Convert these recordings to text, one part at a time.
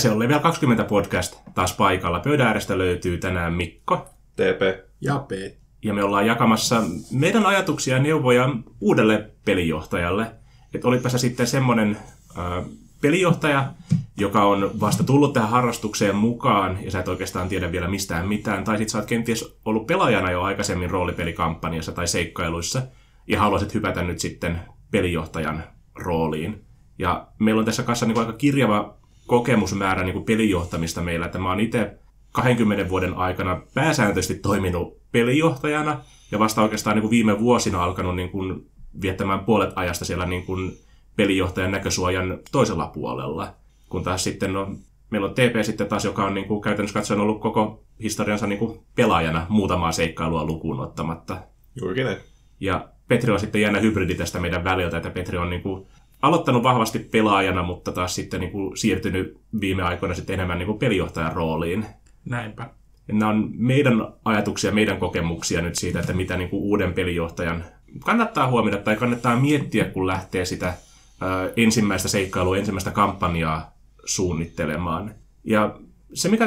Se on Level 20 podcast taas paikalla. Pöydän äärestä löytyy tänään Mikko. TP. Ja P. Ja me ollaan jakamassa meidän ajatuksia ja neuvoja uudelle pelijohtajalle. Että olipa se sitten semmoinen äh, pelijohtaja, joka on vasta tullut tähän harrastukseen mukaan, ja sä et oikeastaan tiedä vielä mistään mitään, tai sitten sä oot kenties ollut pelaajana jo aikaisemmin roolipelikampanjassa tai seikkailuissa, ja haluaisit hypätä nyt sitten pelijohtajan rooliin. Ja meillä on tässä kanssa niin aika kirjava kokemusmäärä niin kuin pelijohtamista meillä, että mä oon itse 20 vuoden aikana pääsääntöisesti toiminut pelijohtajana, ja vasta oikeastaan niin kuin viime vuosina alkanut niin kuin viettämään puolet ajasta siellä niin kuin pelijohtajan näkösuojan toisella puolella. Kun taas sitten no, meillä on TP sitten taas, joka on niin kuin, käytännössä katsoen ollut koko historiansa niin kuin pelaajana muutamaa seikkailua lukuun ottamatta. Juurikin. Ja Petri on sitten jännä hybridi tästä meidän väliltä, että Petri on niin kuin aloittanut vahvasti pelaajana, mutta taas sitten niin kuin siirtynyt viime aikoina sitten enemmän niin kuin pelijohtajan rooliin. Näinpä. Ja nämä on meidän ajatuksia, meidän kokemuksia nyt siitä, että mitä niin kuin uuden pelijohtajan kannattaa huomioida tai kannattaa miettiä, kun lähtee sitä ö, ensimmäistä seikkailua, ensimmäistä kampanjaa suunnittelemaan. Ja se, mikä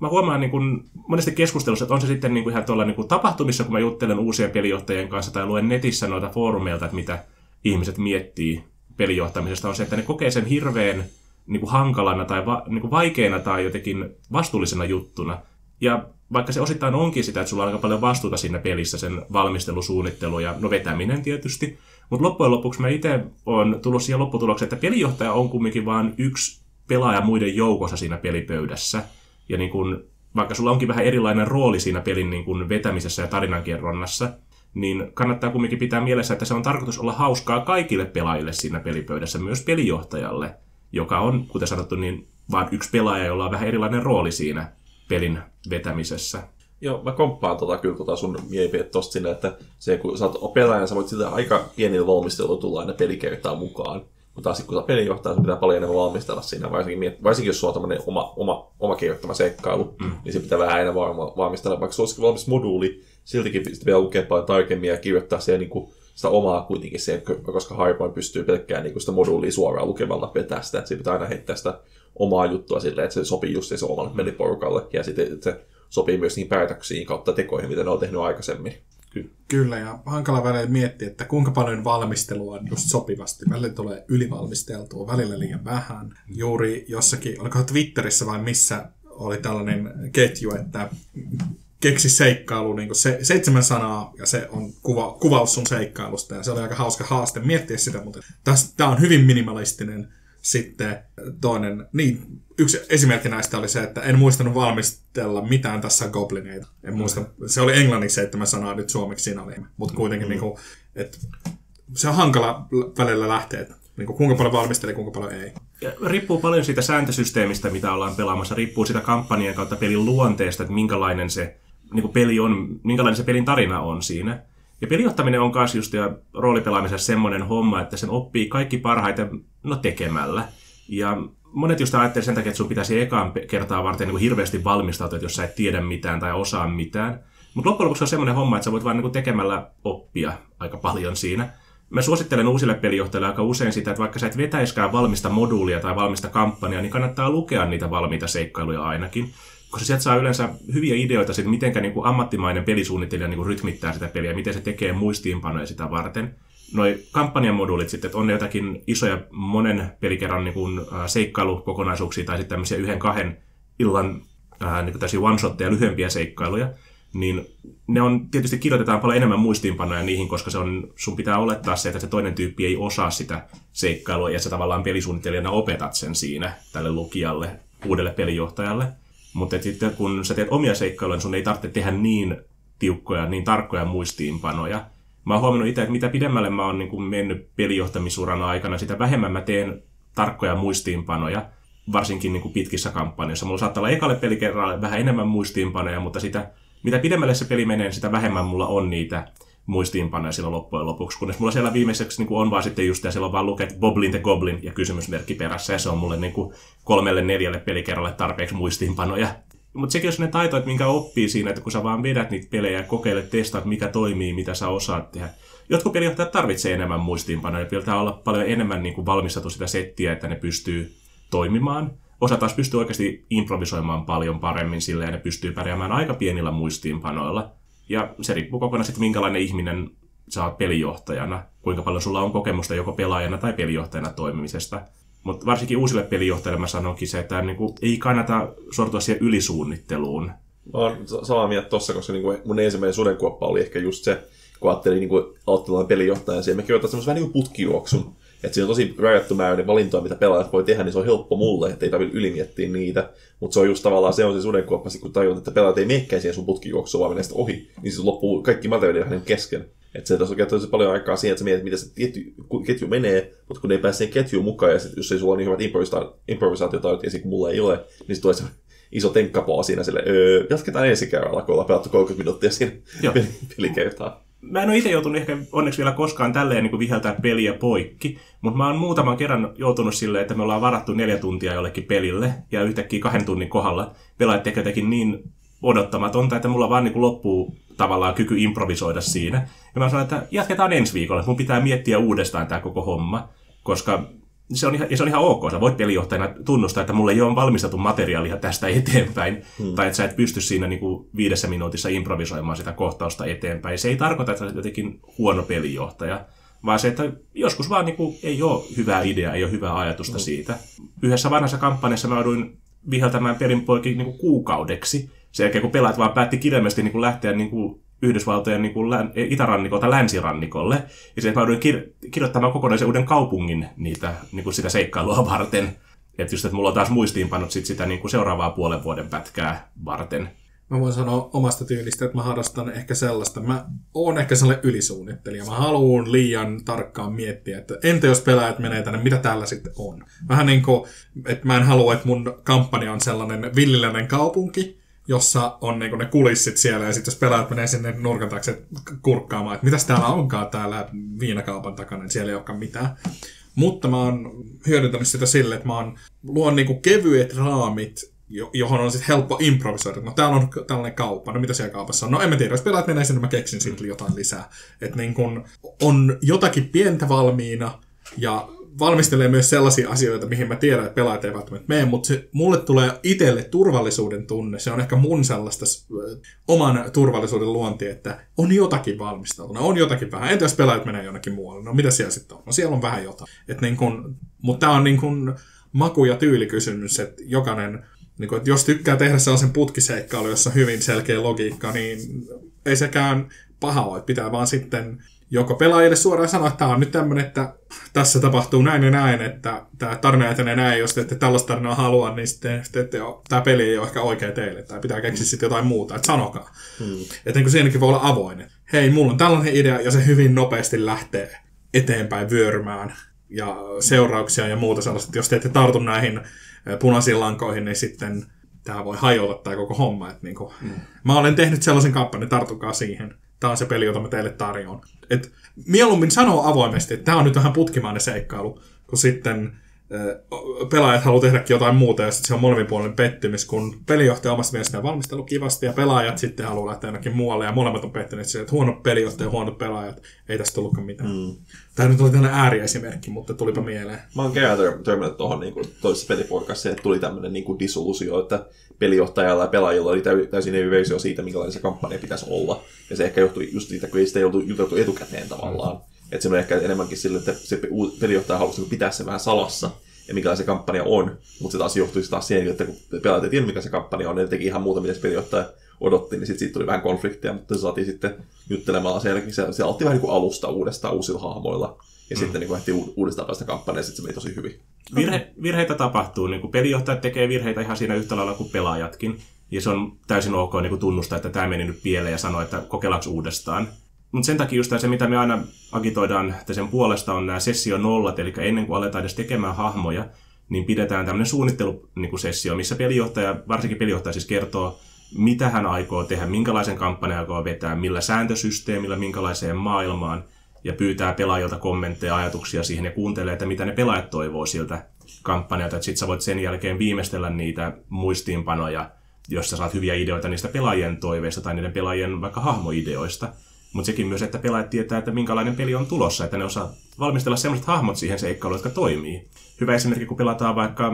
mä huomaan niin kuin monesti keskustelussa, että on se sitten niin kuin ihan tuolla niin kuin tapahtumissa, kun mä juttelen uusien pelijohtajien kanssa tai luen netissä noita foorumeilta, että mitä ihmiset miettii pelijohtamisesta, on se, että ne kokee sen hirveän niin kuin hankalana tai va, niin kuin vaikeana tai jotenkin vastuullisena juttuna. Ja vaikka se osittain onkin sitä, että sulla on aika paljon vastuuta siinä pelissä, sen valmistelu, suunnittelu ja no vetäminen tietysti, mutta loppujen lopuksi mä itse olen tullut siihen lopputulokseen, että pelijohtaja on kumminkin vain yksi pelaaja muiden joukossa siinä pelipöydässä. Ja niin kun, vaikka sulla onkin vähän erilainen rooli siinä pelin niin kun vetämisessä ja tarinankerronnassa, niin kannattaa kumminkin pitää mielessä, että se on tarkoitus olla hauskaa kaikille pelaajille siinä pelipöydässä, myös pelijohtajalle, joka on, kuten sanottu, niin vain yksi pelaaja, jolla on vähän erilainen rooli siinä pelin vetämisessä. Joo, mä komppaan tota, kyllä tota sun mielipiteet tosta sinne, että se, kun sä oot pelaaja, sä voit sitä aika pienillä valmistelulla tulla aina pelikertaa mukaan. Mutta taas kun sä pelijohtaja, sun pitää paljon enemmän valmistella siinä, varsinkin, varsinkin jos sulla on oma, oma, oma kirjoittama seikkailu, mm. niin se pitää vähän enemmän valmistella. Vaikka se olisikin valmis moduuli, siltikin pitää vielä lukea paljon tarkemmin ja kirjoittaa siellä niin kuin sitä omaa kuitenkin se, koska Hardpoint pystyy pelkkään niin sitä moduulia suoraan lukemalla vetää sitä, että pitää aina heittää sitä omaa juttua silleen, että se sopii just se omalle peliporukalle ja sitten se sopii myös niihin päätöksiin kautta tekoihin, mitä ne on tehnyt aikaisemmin. Kyllä. Kyllä, ja hankala välillä miettiä, että kuinka paljon valmistelua on just sopivasti. Välillä tulee ylivalmisteltua, välillä liian vähän. Juuri jossakin, oliko Twitterissä vai missä oli tällainen ketju, että keksi seikkailu, niin se, seitsemän sanaa, ja se on kuva, kuvaus sun seikkailusta, ja se oli aika hauska haaste miettiä sitä, mutta tämä on hyvin minimalistinen. Sitten toinen, niin yksi esimerkki näistä oli se, että en muistanut valmistella mitään tässä goblineita. En muista, se oli englanniksi seitsemän sanaa, nyt suomeksi siinä oli. Mutta kuitenkin, mm. niin kuin, että se on hankala välillä lähteä, että niin kuin, kuinka paljon valmistelee, kuinka paljon ei. Ja riippuu paljon siitä sääntösysteemistä, mitä ollaan pelaamassa. Riippuu siitä kampanjan kautta pelin luonteesta, että minkälainen se niin peli on, minkälainen se pelin tarina on siinä. Ja pelijohtaminen on myös just ja roolipelaamisessa semmoinen homma, että sen oppii kaikki parhaiten no, tekemällä. Ja monet just ajattelee sen takia, että sun pitäisi ekaan kertaa varten niin kuin hirveästi valmistautua, että jos sä et tiedä mitään tai osaa mitään. Mutta loppujen lopuksi on semmoinen homma, että sä voit vain niin tekemällä oppia aika paljon siinä. Mä suosittelen uusille pelijohtajille aika usein sitä, että vaikka sä et vetäiskään valmista moduulia tai valmista kampanjaa, niin kannattaa lukea niitä valmiita seikkailuja ainakin koska sieltä saa yleensä hyviä ideoita siitä, miten niin kuin ammattimainen pelisuunnittelija niin kuin rytmittää sitä peliä, miten se tekee muistiinpanoja sitä varten. Noi kampanjamoduulit sitten, että on ne jotakin isoja monen pelikerran niin kuin, äh, seikkailukokonaisuuksia tai sitten tämmöisiä yhden kahden illan äh, niin one-shotteja, lyhyempiä seikkailuja, niin ne on, tietysti kirjoitetaan paljon enemmän muistiinpanoja niihin, koska se on, sun pitää olettaa se, että se toinen tyyppi ei osaa sitä seikkailua, ja sä tavallaan pelisuunnittelijana opetat sen siinä tälle lukijalle, uudelle pelijohtajalle. Mutta sitten kun sä teet omia seikkailuja, niin sun ei tarvitse tehdä niin tiukkoja, niin tarkkoja muistiinpanoja. Mä oon huomannut itse, että mitä pidemmälle mä oon niin mennyt pelijohtamisuran aikana, sitä vähemmän mä teen tarkkoja muistiinpanoja, varsinkin niin kuin pitkissä kampanjoissa. Mulla saattaa olla ekalle pelikerralle vähän enemmän muistiinpanoja, mutta sitä, mitä pidemmälle se peli menee, niin sitä vähemmän mulla on niitä muistiinpanoja silloin loppujen lopuksi, kunnes mulla siellä viimeiseksi niin kuin on vaan sitten just, ja siellä on vaan luket Boblin the Goblin ja kysymysmerkki perässä, ja se on mulle niin kuin kolmelle neljälle pelikerralle tarpeeksi muistiinpanoja. Mutta sekin on sellainen taito, että minkä oppii siinä, että kun sä vaan vedät niitä pelejä ja kokeilet, testaat, mikä toimii, mitä sä osaat tehdä. Jotkut pelijohtajat tarvitsee enemmän muistiinpanoja, pitää olla paljon enemmän niin kuin valmistettu sitä settiä, että ne pystyy toimimaan. Osa taas pystyy oikeasti improvisoimaan paljon paremmin silleen, ja ne pystyy pärjäämään aika pienillä muistiinpanoilla. Ja se riippuu kokonaan sitten, minkälainen ihminen sä oot pelijohtajana, kuinka paljon sulla on kokemusta joko pelaajana tai pelijohtajana toimimisesta. Mutta varsinkin uusille pelijohtajille mä sanonkin se, että niinku, ei kannata sortua siihen ylisuunnitteluun. Mä oon samaa mieltä tossa, koska niinku mun ensimmäinen sudenkuoppa oli ehkä just se, kun ajattelin niinku aloittelemaan pelijohtajan siihen, me kirjoitan semmoisen vähän niin putkijuoksun. Että siinä on tosi rajattu määrä valintoja, mitä pelaajat voi tehdä, niin se on helppo mulle, että ei tarvitse ylimiettiä niitä. Mutta se on just tavallaan se on se sudenkuoppa, kun tajuat, että pelaajat ei menekään siihen sun putkijuoksuun, vaan menee sitä ohi, niin se loppuu kaikki materiaali hänen kesken. Että se on tosi paljon aikaa siihen, että sä mietit, miten se ketju, ketju menee, mutta kun ei pääse siihen ketjuun mukaan, ja sit, jos ei sulla ole niin hyvät improvisa- improvisaatiotaidot, ja kun mulla ei ole, niin se tulee se iso tenkkapoo siinä sille, öö, jatketaan ensi kerralla, kun ollaan pelattu 30 minuuttia siinä pelikertaa. Mä en ole itse joutunut ehkä onneksi vielä koskaan tälleen niin viheltää peliä poikki, mutta mä oon muutaman kerran joutunut silleen, että me ollaan varattu neljä tuntia jollekin pelille, ja yhtäkkiä kahden tunnin kohdalla tekee jotenkin niin odottamatonta, että mulla vaan niin kuin loppuu tavallaan kyky improvisoida siinä. Ja mä sanoin, että jatketaan ensi viikolla, mun pitää miettiä uudestaan tämä koko homma, koska se on, ihan, ja se on ihan ok. Sä voit pelijohtajana tunnustaa, että mulle ei ole valmistettu materiaalia tästä eteenpäin, hmm. tai että sä et pysty siinä niin kuin viidessä minuutissa improvisoimaan sitä kohtausta eteenpäin. Se ei tarkoita, että sä olet jotenkin huono pelijohtaja, vaan se, että joskus vaan niin kuin ei ole hyvää ideaa, ei ole hyvää ajatusta hmm. siitä. Yhdessä vanhassa kampanjassa mä jouduin viheltämään perinpoikin niin kuin kuukaudeksi, sen jälkeen kun pelaat vaan päätti kirjaimesti niin kuin lähteä niin kuin Yhdysvaltojen niin kuin län, itärannikolta länsirannikolle. Ja sitten mä jouduin kir- kirjoittamaan kokonaisen uuden kaupungin niitä, niin kuin sitä seikkailua varten. Että just, että mulla on taas muistiinpanot sit sitä niin kuin seuraavaa puolen vuoden pätkää varten. Mä voin sanoa omasta tyylistä, että mä harrastan ehkä sellaista. Mä oon ehkä sellainen ylisuunnittelija. Mä haluan liian tarkkaan miettiä, että entä jos pelaajat menee tänne, mitä täällä sitten on? Vähän niin kuin, että mä en halua, että mun kampanja on sellainen villiläinen kaupunki, jossa on niin ne kulissit siellä, ja sitten jos pelaajat menee sinne nurkan taakse kurkkaamaan, että mitäs täällä onkaan täällä viinakaupan takana, niin siellä ei olekaan mitään. Mutta mä oon hyödyntänyt sitä sille, että mä oon, luon niin kevyet raamit, johon on sitten helppo improvisoida. No täällä on tällainen kauppa, no mitä siellä kaupassa on? No en mä tiedä, jos pelaat menee sinne, mä keksin siitä jotain lisää. Että niin on jotakin pientä valmiina, ja valmistelee myös sellaisia asioita, mihin mä tiedän, että pelaajat eivät välttämättä mene, mutta se, mulle tulee itselle turvallisuuden tunne. Se on ehkä mun sellaista äh, oman turvallisuuden luonti, että on jotakin valmisteltuna, on jotakin vähän. Entä jos pelaajat menee jonnekin muualle? No mitä siellä sitten on? No siellä on vähän jotain. Et niin kun, mutta tämä on niin kun maku- ja tyylikysymys, että jokainen, niin kun, että jos tykkää tehdä sellaisen putkiseikkailu, jossa on hyvin selkeä logiikka, niin ei sekään paha ole. Pitää vaan sitten joko pelaajille suoraan sanoa, että tämä on nyt tämmöinen, että tässä tapahtuu näin ja näin, että tämä tarina etenee näin, jos te ette tällaista tarinaa halua, niin sitten te ette ole, tämä peli ei ole ehkä oikea teille, tai pitää keksiä sitten jotain muuta, että sanokaa. Hmm. Että niin siinäkin voi olla avoin. Hei, mulla on tällainen idea, ja se hyvin nopeasti lähtee eteenpäin vyörymään, ja seurauksia ja muuta sellaista, että jos te ette tartu näihin punaisiin lankoihin, niin sitten tämä voi hajota tämä koko homma. Että niin kuin, hmm. Mä olen tehnyt sellaisen kampanjan, tartukaa siihen tämä on se peli, jota mä teille tarjoan. Et mieluummin sanoo avoimesti, että tämä on nyt vähän putkimainen seikkailu, kun sitten pelaajat haluaa tehdäkin jotain muuta ja sitten se on molemminpuolinen pettymys, kun pelijohtaja omasta mielestään valmistelu kivasti ja pelaajat sitten haluaa lähteä jonnekin muualle ja molemmat on pettyneet että huono pelijohtaja ja huonot pelaajat, ei tästä tullutkaan mitään. Mm. Tämä nyt oli tämmöinen ääriesimerkki, mutta tulipa mieleen. Mä oon kerran törmännyt tuohon niin toisessa pelipuolessa, että tuli tämmöinen niin kuin disillusio, että pelijohtajalla ja pelaajilla oli täysin eri versio siitä, minkälainen se kampanja pitäisi olla. Ja se ehkä johtui just siitä, kun ei sitä ollut juteltu etukäteen tavallaan. Että se on ehkä enemmänkin sille, että se pelijohtaja halusi niinku pitää sen vähän salassa, ja mikä se kampanja on. Mutta se taas johtuisi taas siihen, että kun pelaajat ei tiedä, mikä se kampanja on, niin teki ihan muuta, mitä se pelijohtaja odotti, niin sitten siitä tuli vähän konflikteja, mutta se saatiin sitten juttelemalla sen Se, se aloitti vähän niin kuin alusta uudestaan uusilla hahmoilla. Ja mm. sitten niin ehti uudestaan päästä kampanjaa, ja sitten se meni tosi hyvin. Virhe, virheitä tapahtuu. Niin kuin pelijohtajat tekee virheitä ihan siinä yhtä lailla kuin pelaajatkin. Ja se on täysin ok niin kuin tunnustaa, että tämä meni nyt pieleen ja sanoa, että kokeillaanko uudestaan. Mutta sen takia just se, mitä me aina agitoidaan että sen puolesta, on nämä sessio nollat, eli ennen kuin aletaan edes tekemään hahmoja, niin pidetään tämmöinen suunnittelusessio, niin missä pelijohtaja, varsinkin pelijohtaja siis kertoo, mitä hän aikoo tehdä, minkälaisen kampanjan aikoo vetää, millä sääntösysteemillä, minkälaiseen maailmaan, ja pyytää pelaajilta kommentteja, ajatuksia siihen ja kuuntelee, että mitä ne pelaajat toivoo siltä kampanjalta, että sit sä voit sen jälkeen viimeistellä niitä muistiinpanoja, jossa saat hyviä ideoita niistä pelaajien toiveista tai niiden pelaajien vaikka hahmoideoista. mutta sekin myös, että pelaajat tietää, että minkälainen peli on tulossa, että ne osaa valmistella sellaiset hahmot siihen seikkailuun, jotka toimii. Hyvä esimerkki, kun pelataan vaikka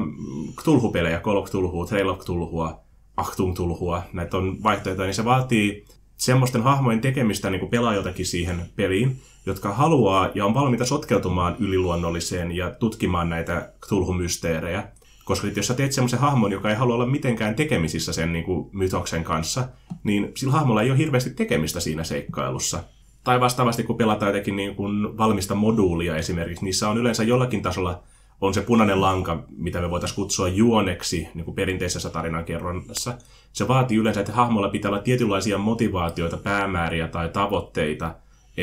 of Cthulhua, Trail of Cthulhua, Achtung Cthulhua, näitä on vaihtoehtoja, niin se vaatii semmoisten hahmojen tekemistä niin kuin pelaajiltakin siihen peliin, jotka haluaa ja on valmiita sotkeutumaan yliluonnolliseen ja tutkimaan näitä Cthulhu-mysteerejä. Koska jos sä teet semmoisen hahmon, joka ei halua olla mitenkään tekemisissä sen niin kuin, mytoksen kanssa, niin sillä hahmolla ei ole hirveästi tekemistä siinä seikkailussa. Tai vastaavasti, kun pelataan jotenkin niin kuin valmista moduulia esimerkiksi, niissä on yleensä jollakin tasolla on se punainen lanka, mitä me voitaisiin kutsua juoneksi niin kuin perinteisessä tarinankerronnassa. Se vaatii yleensä, että hahmolla pitää olla tietynlaisia motivaatioita, päämääriä tai tavoitteita,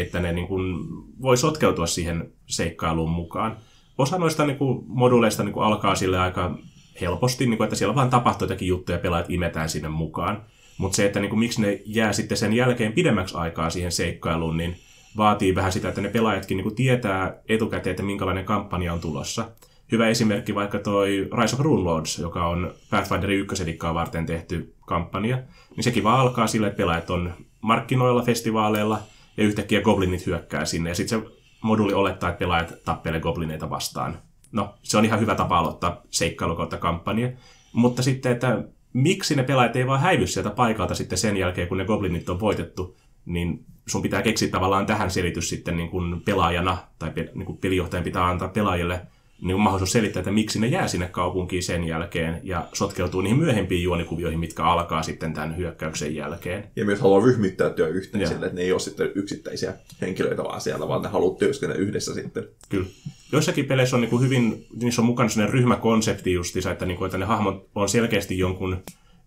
että ne niin kuin, voi sotkeutua siihen seikkailuun mukaan. Osa noista niin kuin, moduleista niin kuin, alkaa sille aika helposti, niin kuin, että siellä vaan tapahtuu jotakin juttuja ja pelaajat imetään sinne mukaan. Mutta se, että niin kuin, miksi ne jää sitten sen jälkeen pidemmäksi aikaa siihen seikkailuun, niin vaatii vähän sitä, että ne pelaajatkin niin kuin, tietää etukäteen, että minkälainen kampanja on tulossa. Hyvä esimerkki vaikka toi Rise of Rune Lords, joka on Pathfinder 1 varten tehty kampanja, niin sekin vaan alkaa sillä, että pelaajat on markkinoilla, festivaaleilla, ja yhtäkkiä goblinit hyökkää sinne, ja sitten se moduli olettaa, että pelaajat tappelee goblineita vastaan. No, se on ihan hyvä tapa aloittaa seikkailu kautta kampanja. Mutta sitten, että miksi ne pelaajat ei vaan häivy sieltä paikalta sitten sen jälkeen, kun ne goblinit on voitettu, niin sun pitää keksiä tavallaan tähän selitys sitten niin kuin pelaajana, tai niin kuin pelijohtajan pitää antaa pelaajille niin mahdollisuus selittää, että miksi ne jää sinne kaupunkiin sen jälkeen ja sotkeutuu niihin myöhempiin juonikuvioihin, mitkä alkaa sitten tämän hyökkäyksen jälkeen. Ja myös haluaa ryhmittäytyä yhteen sille, että ne ei ole sitten yksittäisiä henkilöitä vaan siellä, vaan ne haluaa työskennellä yhdessä sitten. Kyllä. Joissakin peleissä on niin kuin hyvin, niissä on mukana sellainen ryhmäkonsepti justiinsa, että, niin kuin, että ne hahmot on selkeästi jonkun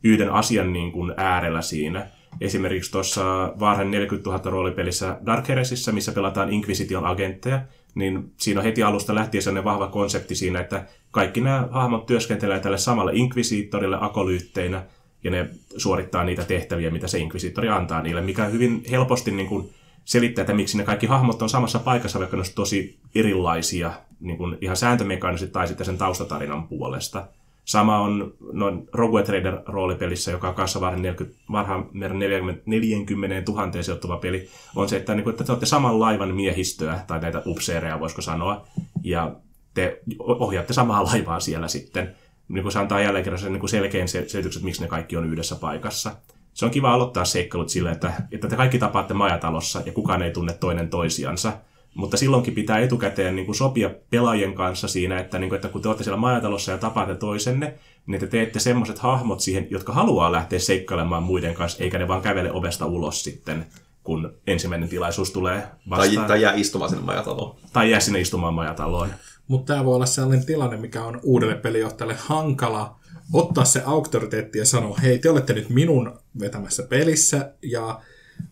yhden asian niin kuin äärellä siinä. Esimerkiksi tuossa Varhen 40 000 roolipelissä Dark Heresissä, missä pelataan Inquisition agentteja, niin siinä on heti alusta lähtien sellainen vahva konsepti siinä, että kaikki nämä hahmot työskentelee tälle samalle inkvisiittorille akolyytteinä, ja ne suorittaa niitä tehtäviä, mitä se inkvisiittori antaa niille, mikä hyvin helposti niin kuin selittää, että miksi ne kaikki hahmot on samassa paikassa, vaikka ne on tosi erilaisia niin kuin ihan sääntömekaanisesti tai sitten sen taustatarinan puolesta. Sama on noin Rogue Trader roolipelissä, joka on kanssa varhaan 40, 40, 40 000 sijoittuva peli, on se, että, niin kuin, että te olette saman laivan miehistöä, tai näitä upseereja voisiko sanoa, ja te ohjaatte samaa laivaa siellä sitten. Niin kuin se antaa jälleen kerran sen niin selkeän selityksen, miksi ne kaikki on yhdessä paikassa. Se on kiva aloittaa seikkailut silleen, että, että te kaikki tapaatte majatalossa ja kukaan ei tunne toinen toisiansa. Mutta silloinkin pitää etukäteen niin kuin sopia pelaajien kanssa siinä, että, niin kuin, että kun te olette siellä majatalossa ja tapaatte toisenne, niin te teette semmoiset hahmot siihen, jotka haluaa lähteä seikkailemaan muiden kanssa, eikä ne vaan kävele ovesta ulos sitten, kun ensimmäinen tilaisuus tulee vastaan. Tai, tai jää istumaan sinne majataloon. Tai jää sinne istumaan majataloon. Mutta tämä voi olla sellainen tilanne, mikä on uudelle pelijohtajalle hankala ottaa se auktoriteetti ja sanoa, hei, te olette nyt minun vetämässä pelissä, ja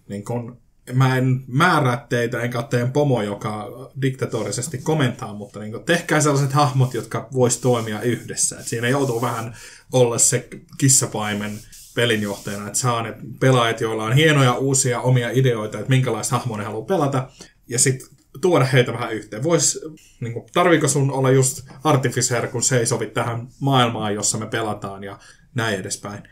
niin kun mä en määrää teitä, enkä teidän pomo, joka diktatorisesti komentaa, mutta niin tehkää sellaiset hahmot, jotka vois toimia yhdessä. Et siinä joutuu vähän olla se kissapaimen pelinjohtajana, että saa ne pelaajat, joilla on hienoja uusia omia ideoita, että minkälaista hahmoa ne haluaa pelata, ja sitten tuoda heitä vähän yhteen. Vois, niin kuin, tarviko sun olla just Artificer, kun se ei sovi tähän maailmaan, jossa me pelataan ja näin edespäin.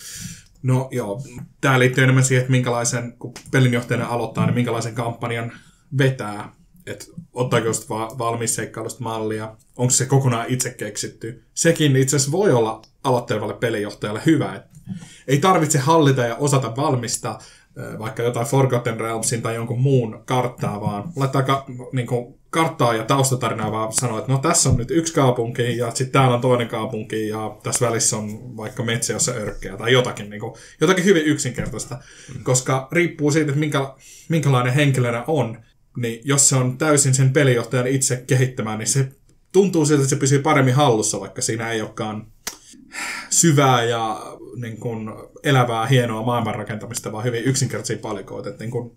No joo, tämä liittyy enemmän siihen, että minkälaisen, kun pelinjohtajana aloittaa, niin minkälaisen kampanjan vetää. Että ottaako just va- valmis seikkailusta mallia, onko se kokonaan itse keksitty. Sekin itse asiassa voi olla aloittelevalle pelinjohtajalle hyvä. Et ei tarvitse hallita ja osata valmistaa vaikka jotain Forgotten Realmsin tai jonkun muun karttaa, vaan laittaa ka- niin kuin karttaa ja taustatarinaa, vaan sanoa, että no tässä on nyt yksi kaupunki ja sitten täällä on toinen kaupunki ja tässä välissä on vaikka metsä, jossa örkkejä tai jotakin, niin kuin, jotakin hyvin yksinkertaista, mm. koska riippuu siitä, että minkä, minkälainen henkilönä on, niin jos se on täysin sen pelijohtajan itse kehittämään, niin se tuntuu siltä, että se pysyy paremmin hallussa, vaikka siinä ei olekaan syvää ja niin kuin, elävää, hienoa maailmanrakentamista, vaan hyvin yksinkertaisia palikoita. Että, niin kuin,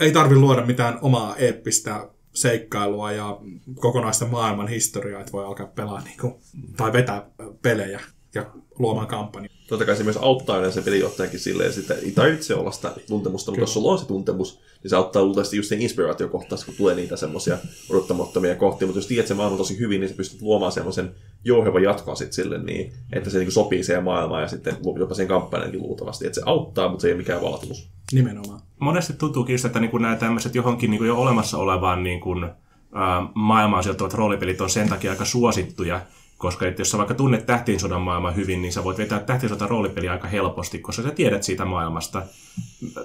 ei tarvi luoda mitään omaa eeppistä seikkailua ja kokonaista maailman historiaa, että voi alkaa pelaa niin kuin, tai vetää pelejä ja luomaan kampanjaa. Totta kai se myös auttaa yleensä pelijohtajakin silleen, että ei tarvitse olla sitä tuntemusta, mutta jos sulla on se tuntemus, niin se auttaa luultavasti just sen inspiraatiokohtaisesti, kun tulee niitä semmoisia odottamattomia kohtia. Mutta jos tiedät sen maailman tosi hyvin, niin sä pystyt luomaan semmoisen jouhevan jatkoa sitten sille niin, että se niin sopii siihen maailmaan ja sitten jopa sen kampanjankin luultavasti. Että se auttaa, mutta se ei ole mikään vaatimus. Nimenomaan. monesti tuntuukin just, että niin kuin nämä tämmöiset johonkin niin kuin jo olemassa olevaan niin kuin, ää, maailmaan sijoittuvat roolipelit on sen takia aika suosittuja, koska että jos sä vaikka tunnet Tähtien sodan maailman hyvin, niin sä voit vetää Tähtien sodan roolipeliä aika helposti, koska sä tiedät siitä maailmasta.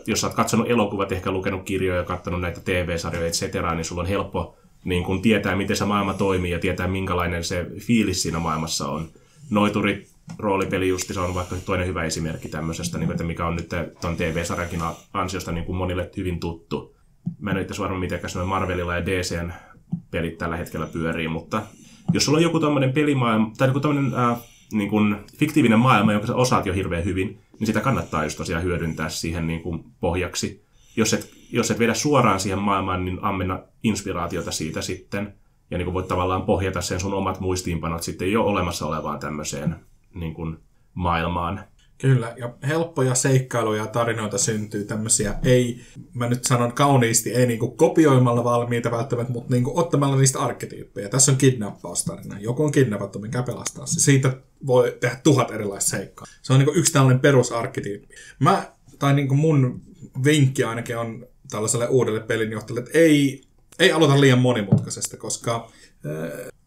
Jos sä oot katsonut elokuvat, ehkä lukenut kirjoja, katsonut näitä TV-sarjoja, et cetera, niin sulla on helppo niin kun tietää, miten se maailma toimii ja tietää, minkälainen se fiilis siinä maailmassa on. Noiturit roolipeli justi, se on vaikka toinen hyvä esimerkki tämmöisestä, niin kuin, että mikä on nyt tuon TV-sarjankin ansiosta niin kuin monille hyvin tuttu. Mä en ole itse varma, miten Marvelilla ja DCn pelit tällä hetkellä pyörii, mutta jos sulla on joku tämmöinen pelimaailma, tai joku tämmöinen äh, niin kuin fiktiivinen maailma, jonka sä osaat jo hirveän hyvin, niin sitä kannattaa just tosiaan hyödyntää siihen niin kuin pohjaksi. Jos et, jos et vedä suoraan siihen maailmaan, niin ammenna inspiraatiota siitä sitten. Ja niin kuin voit tavallaan pohjata sen sun omat muistiinpanot sitten jo olemassa olevaan tämmöiseen niin kuin maailmaan. Kyllä, ja helppoja seikkailuja ja tarinoita syntyy tämmöisiä, ei, mä nyt sanon kauniisti, ei niinku kopioimalla valmiita välttämättä, mutta niinku ottamalla niistä arkkityyppejä. Tässä on kidnappaustarina. Joku on kidnappattu, mikä pelastaa se. Siitä voi tehdä tuhat erilaista seikkaa. Se on niinku yksi tällainen perusarkkityyppi. Mä, tai niinku mun vinkki ainakin on tällaiselle uudelle pelinjohtajalle, että ei, ei aloita liian monimutkaisesta, koska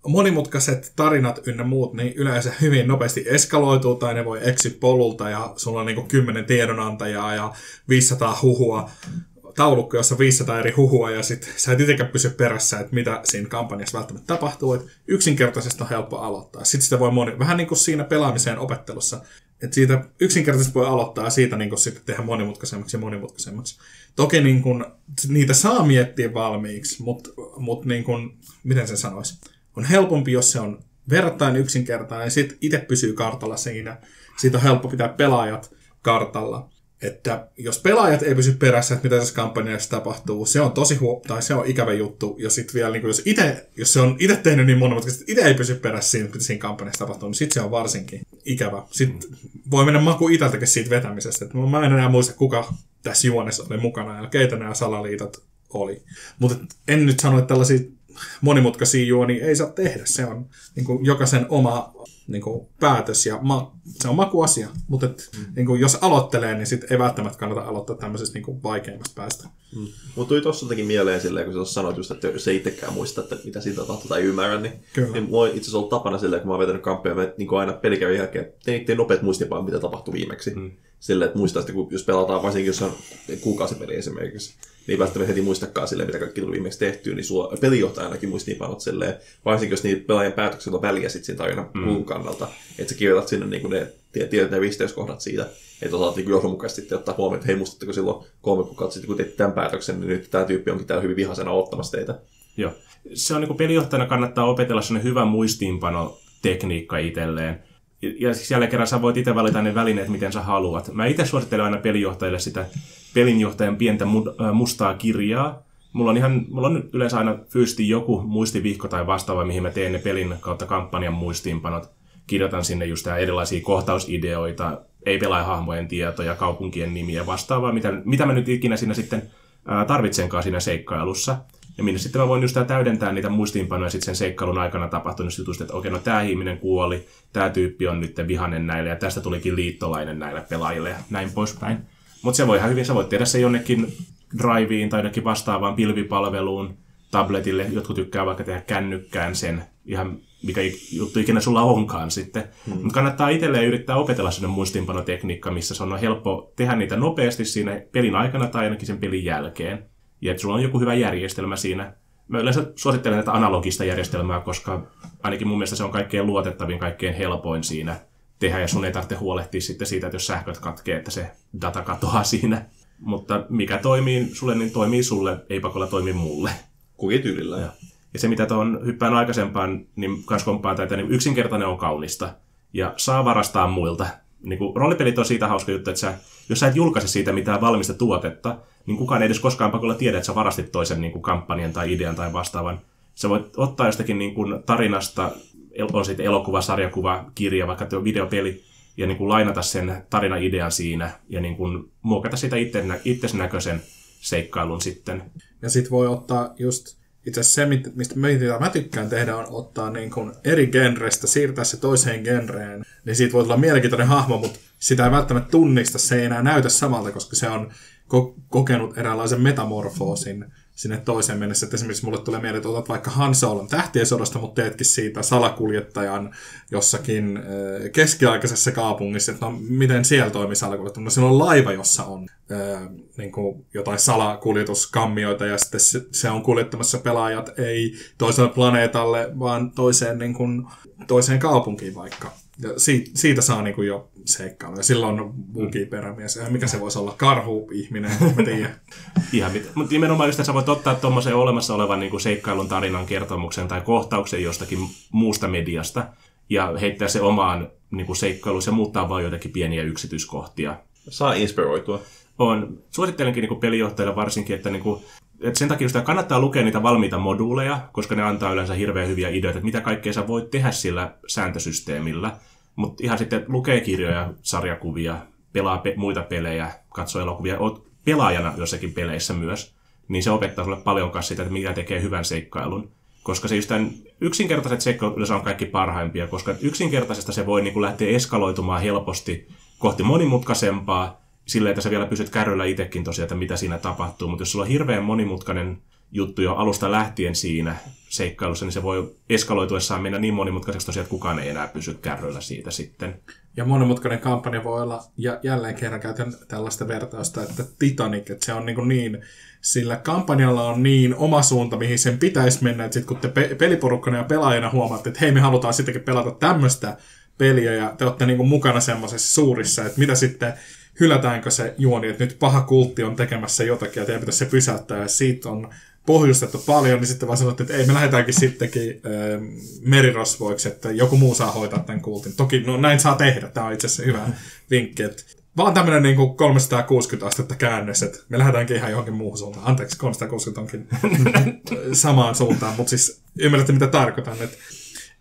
monimutkaiset tarinat ynnä muut, niin yleensä hyvin nopeasti eskaloituu tai ne voi eksyä polulta ja sulla on niin 10 tiedonantajaa ja 500 huhua taulukko, jossa 500 eri huhua ja sit sä et itsekään pysy perässä, että mitä siinä kampanjassa välttämättä tapahtuu. Et yksinkertaisesti on helppo aloittaa. Sitten sitä voi moni, vähän niin kuin siinä pelaamiseen opettelussa, että siitä yksinkertaisesti voi aloittaa ja siitä niin kuin sitten tehdä monimutkaisemmaksi ja monimutkaisemmaksi. Toki niin kuin, niitä saa miettiä valmiiksi, mutta mut niin kuin, miten se sanoisi? On helpompi, jos se on verrattain yksinkertainen, sitten itse pysyy kartalla siinä. Siitä on helppo pitää pelaajat kartalla. Että jos pelaajat ei pysy perässä, että mitä tässä kampanjassa tapahtuu, se on tosi huo- tai se on ikävä juttu. Ja sitten vielä, niin jos, ite, jos se on itse tehnyt niin monimutkaisesti, että itse ei pysy perässä siinä, mitä siinä kampanjassa tapahtuu, niin sitten se on varsinkin ikävä. Sitten voi mennä maku itseltäkin siitä vetämisestä. Että mä en enää muista, kuka tässä juonessa oli mukana ja keitä nämä salaliitot oli. Mutta en nyt sano, että tällaisia monimutkaisia juonia ei saa tehdä. Se on niin kuin, jokaisen oma niin kuin, päätös ja ma- se on makuasia. Mutta et, mm. niin kuin, jos aloittelee, niin sit ei välttämättä kannata aloittaa tämmöisestä niin kuin, vaikeimmasta päästä. Mm. Mutta tuli tuossa jotenkin mieleen silleen, kun sä sanoit just, että jos ei itsekään muista, että mitä siitä tapahtuu tai ymmärrä, niin, Kyllä. niin mulla on itse asiassa ollut tapana silleen, kun mä oon vetänyt kamppeja, että niin aina pelikävyn jälkeen tein, tein nopeat muistipaan, mitä tapahtui viimeksi. Mm. Silleen, että muistaa sitten, kun jos pelataan varsinkin, jos on kuukausipeli esimerkiksi, niin välttämättä heti muistakaan silleen, mitä kaikki tuli viimeksi tehtyä, niin sulla pelijohtaja ainakin muistiinpanot silleen, varsinkin jos niitä pelaajan päätökset on väliä sitten siinä tarinan mm. Kannalta, että sä kirjoitat sinne niin ne, tiedät ne risteyskohdat siitä, että osaat niin johdonmukaisesti ottaa huomioon, että hei, muistatteko silloin kolme kuukautta sitten, kun teit tämän päätöksen, niin nyt tämä tyyppi onkin täällä hyvin vihasena ottamassa teitä. Joo. Se on niin pelijohtajana kannattaa opetella sellainen hyvä muistiinpano tekniikka itselleen. Ja siis jälleen kerran sä voit itse valita ne välineet, miten sä haluat. Mä itse suosittelen aina pelijohtajille sitä pelinjohtajan pientä mustaa kirjaa. Mulla on, ihan, mulla on yleensä aina fyysisesti joku muistivihko tai vastaava, mihin mä teen ne pelin kautta kampanjan muistiinpanot. Kirjoitan sinne just erilaisia kohtausideoita, ei hahmojen tietoja, kaupunkien nimiä vastaavaa, mitä, mitä mä nyt ikinä siinä sitten tarvitsenkaan siinä seikkailussa. Ja minne sitten mä voin just täydentää niitä muistiinpanoja sitten sen seikkailun aikana tapahtunut jutusta, että okei, no tämä ihminen kuoli, tämä tyyppi on nyt vihanen näille ja tästä tulikin liittolainen näille pelaajille ja näin poispäin. Mutta se voi ihan hyvin, sä voit tehdä se jonnekin driveen tai jonnekin vastaavaan pilvipalveluun, tabletille. Jotkut tykkää vaikka tehdä kännykkään sen, ihan mikä juttu ikinä sulla onkaan sitten. Hmm. Mutta kannattaa itselleen yrittää opetella sinne muistiinpanotekniikka, missä se on helppo tehdä niitä nopeasti siinä pelin aikana tai ainakin sen pelin jälkeen. Ja että sulla on joku hyvä järjestelmä siinä. Mä yleensä suosittelen tätä analogista järjestelmää, koska ainakin mun mielestä se on kaikkein luotettavin, kaikkein helpoin siinä tehdä, ja sun ei tarvitse huolehtia sitten siitä, että jos sähköt katkee, että se data katoaa siinä. Mutta mikä toimii sulle, niin toimii sulle, ei pakolla toimi mulle. Kukin tyylillä. Ja, ja se, mitä tuon hyppään aikaisempaan, niin kans komppaan tätä, niin yksinkertainen on kaunista. Ja saa varastaa muilta. Niin kuin, roolipelit on siitä hauska juttu, että sä, jos sä et julkaise siitä mitään valmista tuotetta, niin kukaan ei edes koskaan pakolla tiedä, että sä varastit toisen niin kuin kampanjan tai idean tai vastaavan. Sä voit ottaa jostakin niin kuin tarinasta on sitten elokuva, sarjakuva, kirja, vaikka tuo videopeli, ja niin kuin lainata sen tarinaidean siinä ja niin kuin muokata sitä itse, näköisen seikkailun sitten. Ja sitten voi ottaa just itse asiassa se, mistä mitä mä tykkään tehdä, on ottaa niin kuin eri genrestä, siirtää se toiseen genreen. Niin siitä voi tulla mielenkiintoinen hahmo, mutta sitä ei välttämättä tunnista, se ei enää näytä samalta, koska se on ko- kokenut eräänlaisen metamorfoosin sinne toiseen mennessä. Että esimerkiksi mulle tulee mieleen, että otat vaikka Han Solon tähtien sodasta, mutta teetkin siitä salakuljettajan jossakin äh, keskiaikaisessa kaupungissa, että no miten siellä toimii salakuljettaja. No siellä on laiva, jossa on äh, niin kuin jotain salakuljetuskammioita ja sitten se on kuljettamassa pelaajat ei toiselle planeetalle, vaan toiseen, niin kuin, toiseen kaupunkiin vaikka. Ja siitä, siitä saa niin kuin jo seikkailuja. Silloin on perämies. Mikä se voisi olla? Karhu-ihminen, mä tiedän. Ihan mit- Mutta nimenomaan just, että sä voit ottaa tuommoisen olemassa olevan niin kuin seikkailun tarinan kertomuksen tai kohtauksen jostakin muusta mediasta ja heittää se omaan niin kuin seikkailuun ja muuttaa vain jotakin pieniä yksityiskohtia. Saa inspiroitua. On. Suosittelenkin niin kuin pelijohtajille varsinkin, että niin että sen takia sitä kannattaa lukea niitä valmiita moduuleja, koska ne antaa yleensä hirveän hyviä ideoita, että mitä kaikkea sä voit tehdä sillä sääntösysteemillä. Mutta ihan sitten lukee kirjoja, sarjakuvia, pelaa pe- muita pelejä, katsoo elokuvia, oot pelaajana jossakin peleissä myös, niin se opettaa sulle paljon kanssa sitä, että mikä tekee hyvän seikkailun. Koska se just tämän yksinkertaiset seikkailut yleensä on kaikki parhaimpia, koska yksinkertaisesta se voi niin kuin lähteä eskaloitumaan helposti kohti monimutkaisempaa, silleen, että sä vielä pysyt kärryllä itsekin tosiaan, että mitä siinä tapahtuu. Mutta jos sulla on hirveän monimutkainen juttu jo alusta lähtien siinä seikkailussa, niin se voi eskaloituessaan mennä niin monimutkaiseksi tosiaan, että kukaan ei enää pysy kärryillä siitä sitten. Ja monimutkainen kampanja voi olla, ja jälleen kerran käytän tällaista vertausta, että Titanic, että se on niin, niin sillä kampanjalla on niin oma suunta, mihin sen pitäisi mennä, että sitten kun te pe- peliporukkana ja pelaajana huomaatte, että hei, me halutaan sittenkin pelata tämmöistä peliä, ja te olette niin mukana semmoisessa suurissa, että mitä sitten hylätäänkö se juoni, että nyt paha kultti on tekemässä jotakin ja teidän pitäisi se pysäyttää ja siitä on pohjustettu paljon, niin sitten vaan sanottiin, että ei, me lähdetäänkin sittenkin äh, merirosvoiksi, että joku muu saa hoitaa tämän kultin. Toki no, näin saa tehdä, tämä on itse asiassa hyvä vinkki, että vaan tämmöinen niin kuin 360 astetta käännös, että me lähdetäänkin ihan johonkin muuhun suuntaan. Anteeksi, 360 onkin samaan suuntaan, mutta siis ymmärrätte mitä tarkoitan, että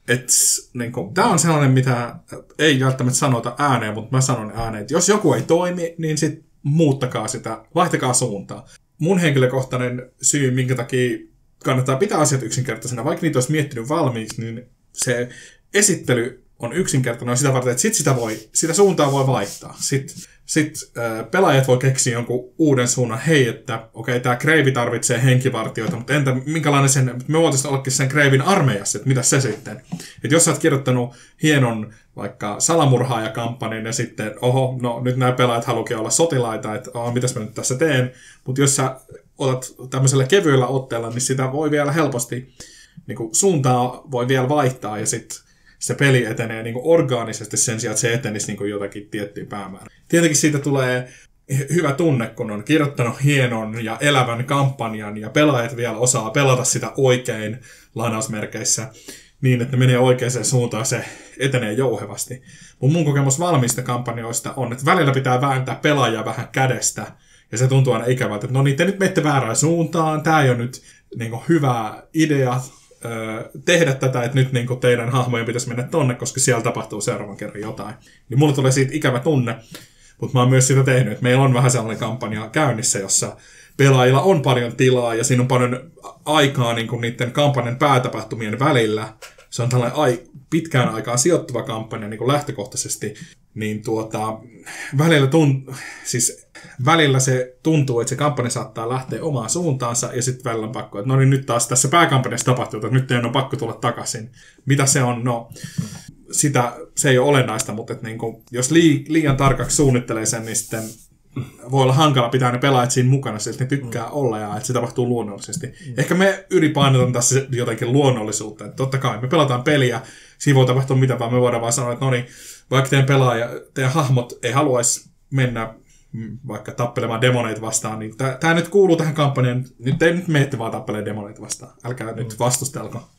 et, niin kuin, tämä on sellainen, mitä ei välttämättä sanota ääneen, mutta mä sanon ääneen, että jos joku ei toimi, niin sitten muuttakaa sitä, vaihtakaa suuntaa. Mun henkilökohtainen syy, minkä takia kannattaa pitää asiat yksinkertaisena, vaikka niitä olisi miettinyt valmiiksi, niin se esittely on yksinkertainen sitä varten, että sit sitä, voi, sitä suuntaa voi vaihtaa. Sitten sit, äh, pelaajat voi keksiä jonkun uuden suunnan. Hei, että okei, okay, tämä Kreivi tarvitsee henkivartioita, mutta entä minkälainen sen, me voitaisiin ollakin sen Kreivin armeijassa, että mitä se sitten? Että jos sä oot kirjoittanut hienon vaikka salamurhaajakampanjan ja sitten, oho, no nyt nämä pelaajat haluakin olla sotilaita, että oh, mitäs mä nyt tässä teen. Mutta jos sä otat tämmöisellä kevyellä otteella, niin sitä voi vielä helposti, niin suuntaa voi vielä vaihtaa ja sitten se peli etenee niin kuin orgaanisesti sen sijaan, että se etenisi niin kuin jotakin tiettyä päämäärää. Tietenkin siitä tulee hyvä tunne, kun on kirjoittanut hienon ja elävän kampanjan ja pelaajat vielä osaa pelata sitä oikein lainausmerkeissä niin, että ne menee oikeaan suuntaan, se etenee jouhevasti. Mun mun kokemus valmiista kampanjoista on, että välillä pitää vääntää pelaajaa vähän kädestä, ja se tuntuu aina ikävältä, että no niin, te nyt menette väärään suuntaan, tämä ei ole nyt niin kuin, hyvä idea, tehdä tätä, että nyt niin teidän hahmojen pitäisi mennä tonne, koska siellä tapahtuu seuraavan kerran jotain. Niin mulle tulee siitä ikävä tunne, mutta mä oon myös sitä tehnyt, että meillä on vähän sellainen kampanja käynnissä, jossa pelaajilla on paljon tilaa ja siinä on paljon aikaa niin kuin niiden kampanjan päätapahtumien välillä. Se on tällainen ai, pitkään aikaan sijoittuva kampanja niin kuin lähtökohtaisesti, niin tuota, välillä, tunt, siis välillä se tuntuu, että se kampanja saattaa lähteä omaan suuntaansa ja sitten välillä on pakko, että no niin nyt taas tässä pääkampanjassa tapahtuu, että nyt teidän on pakko tulla takaisin. Mitä se on? No, sitä, se ei ole olennaista, mutta että niin kuin, jos liian tarkaksi suunnittelee sen, niin sitten voi olla hankala pitää ne pelaajat siinä mukana, että ne tykkää mm. olla ja että se tapahtuu luonnollisesti. Mm. Ehkä me ylipainotan tässä jotenkin luonnollisuutta, että totta kai me pelataan peliä, siinä voi tapahtua mitä vaan, me voidaan vaan sanoa, että no niin, vaikka teidän pelaaja, teidän hahmot ei haluaisi mennä vaikka tappelemaan demoneita vastaan, niin tämä nyt kuuluu tähän kampanjaan. Nyt ei nyt menette vaan tappelemaan demoneita vastaan. Älkää mm. nyt vastustelko.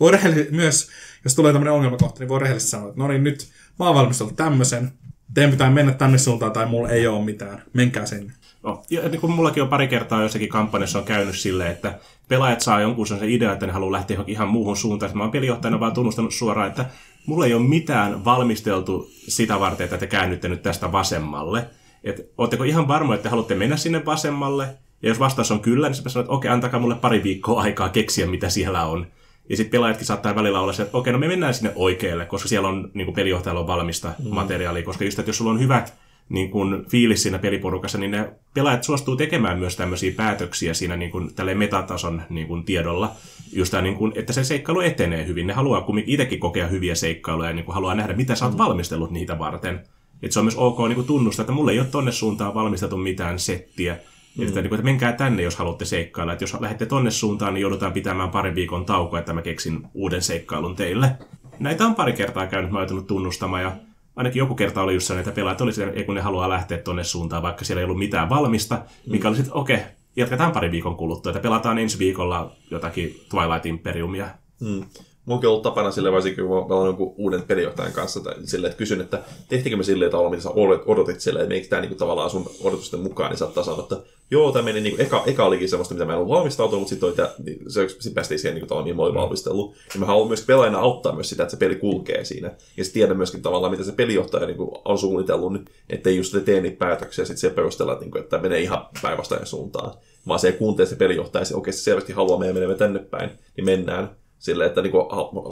voi myös, jos tulee tämmöinen ongelmakohta, niin voi rehellisesti sanoa, että no niin, nyt mä oon valmistellut tämmöisen, teidän pitää mennä tänne suuntaan tai mulla ei ole mitään. Menkää sinne. No, ja niin kuin mullakin on pari kertaa jossakin kampanjassa on käynyt silleen, että pelaajat saa jonkun sen idea, että ne haluaa lähteä johonkin ihan muuhun suuntaan. Mä oon pelijohtajana vaan tunnustanut suoraan, että mulla ei ole mitään valmisteltu sitä varten, että te käännytte nyt tästä vasemmalle. Että ootteko ihan varmoja, että te haluatte mennä sinne vasemmalle? Ja jos vastaus on kyllä, niin sä sanot, että okei, antakaa mulle pari viikkoa aikaa keksiä, mitä siellä on. Ja sitten pelaajatkin saattaa välillä olla se, että okei, no me mennään sinne oikealle, koska siellä on niin kuin pelijohtajalla on valmista mm. materiaalia. Koska just, että jos sulla on hyvät niin kuin fiilis siinä peliporukassa, niin ne pelaajat suostuu tekemään myös tämmöisiä päätöksiä siinä niin kuin, tälle metatason niin kuin, tiedolla, just tämä, niin kuin, että se seikkailu etenee hyvin. Ne haluaa kumminkin itsekin kokea hyviä seikkailuja ja niin kuin, haluaa nähdä, mitä sä oot valmistellut niitä varten. Että se on myös ok niin kuin, tunnustaa, että mulle ei ole tonne suuntaan valmisteltu mitään settiä, Mm. Että, niin kuin, että menkää tänne, jos haluatte seikkailla. Että jos lähdette tonne suuntaan, niin joudutaan pitämään parin viikon tauko, että mä keksin uuden seikkailun teille. Näitä on pari kertaa käynyt, mä oon tunnustamaan ja ainakin joku kerta oli just sellainen, että pelaajat oli siellä, kun ne haluaa lähteä tonne suuntaan, vaikka siellä ei ollut mitään valmista, mikä oli sitten, okei, okay, jatketaan pari viikon kuluttua, että pelataan ensi viikolla jotakin Twilight Imperiumia. Mm. Munkin on ollut tapana sille, varsinkin kun mä olen jonkun uuden pelijohtajan kanssa, tai sille, että kysyn, että tehtikö me silleen tavalla, mitä sä odotit silleen, että menikö tämä niin tavallaan sun odotusten mukaan, niin saattaa sanoa, että joo, tämä meni, niin kuin, eka, eka olikin semmoista, mitä mä en ollut valmistautunut, mutta sitten niin se, sit päästiin siihen, niin kuin, mihin mä olin valmistellut. Ja mä haluan myös pelaajana auttaa myös sitä, että se peli kulkee siinä. Ja sitten tiedän myöskin tavallaan, mitä se pelijohtaja niin kuin, on suunnitellut, niin ettei just tee niitä päätöksiä, sitten se perustella, että, niin kuin, että menee ihan päinvastainen suuntaan. Vaan se ei kuuntele se pelijohtaja, se oikeasti selvästi haluaa meidän menemme tänne päin, niin mennään. Sille, että niin kuin,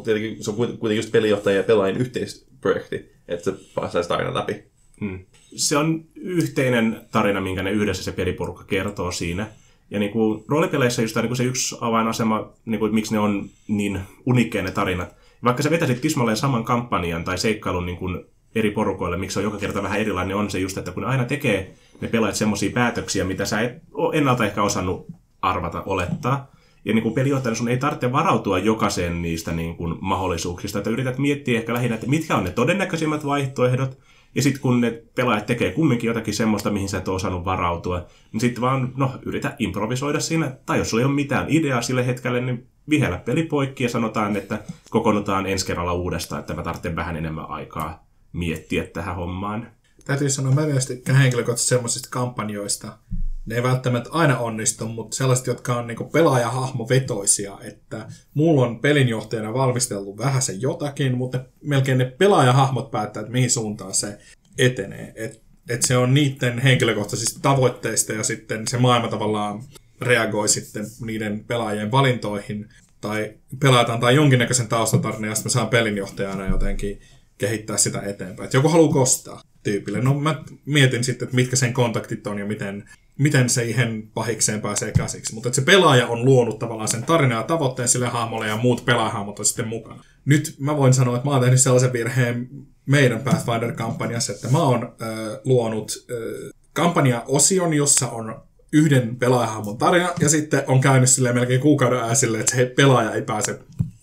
tietenkin se on kuitenkin just pelijohtaja ja pelaajien yhteisprojekti, että se pääsee aina läpi. Hmm. Se on yhteinen tarina, minkä ne yhdessä se peliporukka kertoo siinä. Ja niin kuin roolipeleissä just niin kuin se yksi avainasema, niin kuin, miksi ne on niin unikkeja ne tarinat. Vaikka sä vetäisit tismalleen saman kampanjan tai seikkailun niin kuin eri porukoille, miksi se on joka kerta vähän erilainen, on se just, että kun aina tekee ne pelaajat semmoisia päätöksiä, mitä sä et ennalta ehkä osannut arvata, olettaa. Ja niin kuin pelijohtajana sun ei tarvitse varautua jokaiseen niistä niin kuin mahdollisuuksista, että yrität miettiä ehkä lähinnä, että mitkä on ne todennäköisimmät vaihtoehdot, ja sitten kun ne pelaajat tekee kumminkin jotakin semmoista, mihin sä et ole osannut varautua, niin sitten vaan, no, yritä improvisoida siinä. Tai jos sulla ei ole mitään ideaa sille hetkelle, niin vihellä peli poikki ja sanotaan, että kokoonnutaan ensi kerralla uudestaan, että mä tarvitsen vähän enemmän aikaa miettiä tähän hommaan. Täytyy sanoa, mä myös tykkään henkilökohtaisesti semmoisista kampanjoista, ne ei välttämättä aina onnistu, mutta sellaiset, jotka on niinku pelaajahahmovetoisia, että mulla on pelinjohtajana valmisteltu vähän se jotakin, mutta melkein ne pelaajahahmot päättää, että mihin suuntaan se etenee. Et, et se on niiden henkilökohtaisista tavoitteista ja sitten se maailma tavallaan reagoi sitten niiden pelaajien valintoihin tai pelataan tai jonkinnäköisen taustatarinan ja sitten mä saan pelinjohtajana jotenkin kehittää sitä eteenpäin. Et joku haluaa kostaa tyypille. No mä mietin sitten, että mitkä sen kontaktit on ja miten miten siihen pahikseen pääsee käsiksi. Mutta se pelaaja on luonut tavallaan sen tarinan ja tavoitteen sille hahmolle ja muut pelaajahahmot on sitten mukana. Nyt mä voin sanoa, että mä oon tehnyt sellaisen virheen meidän Pathfinder-kampanjassa, että mä oon äh, luonut äh, kampanja-osion, jossa on yhden pelaajahahmon tarina, ja sitten on käynyt silleen melkein kuukauden ajan silleen, että se pelaaja ei pääse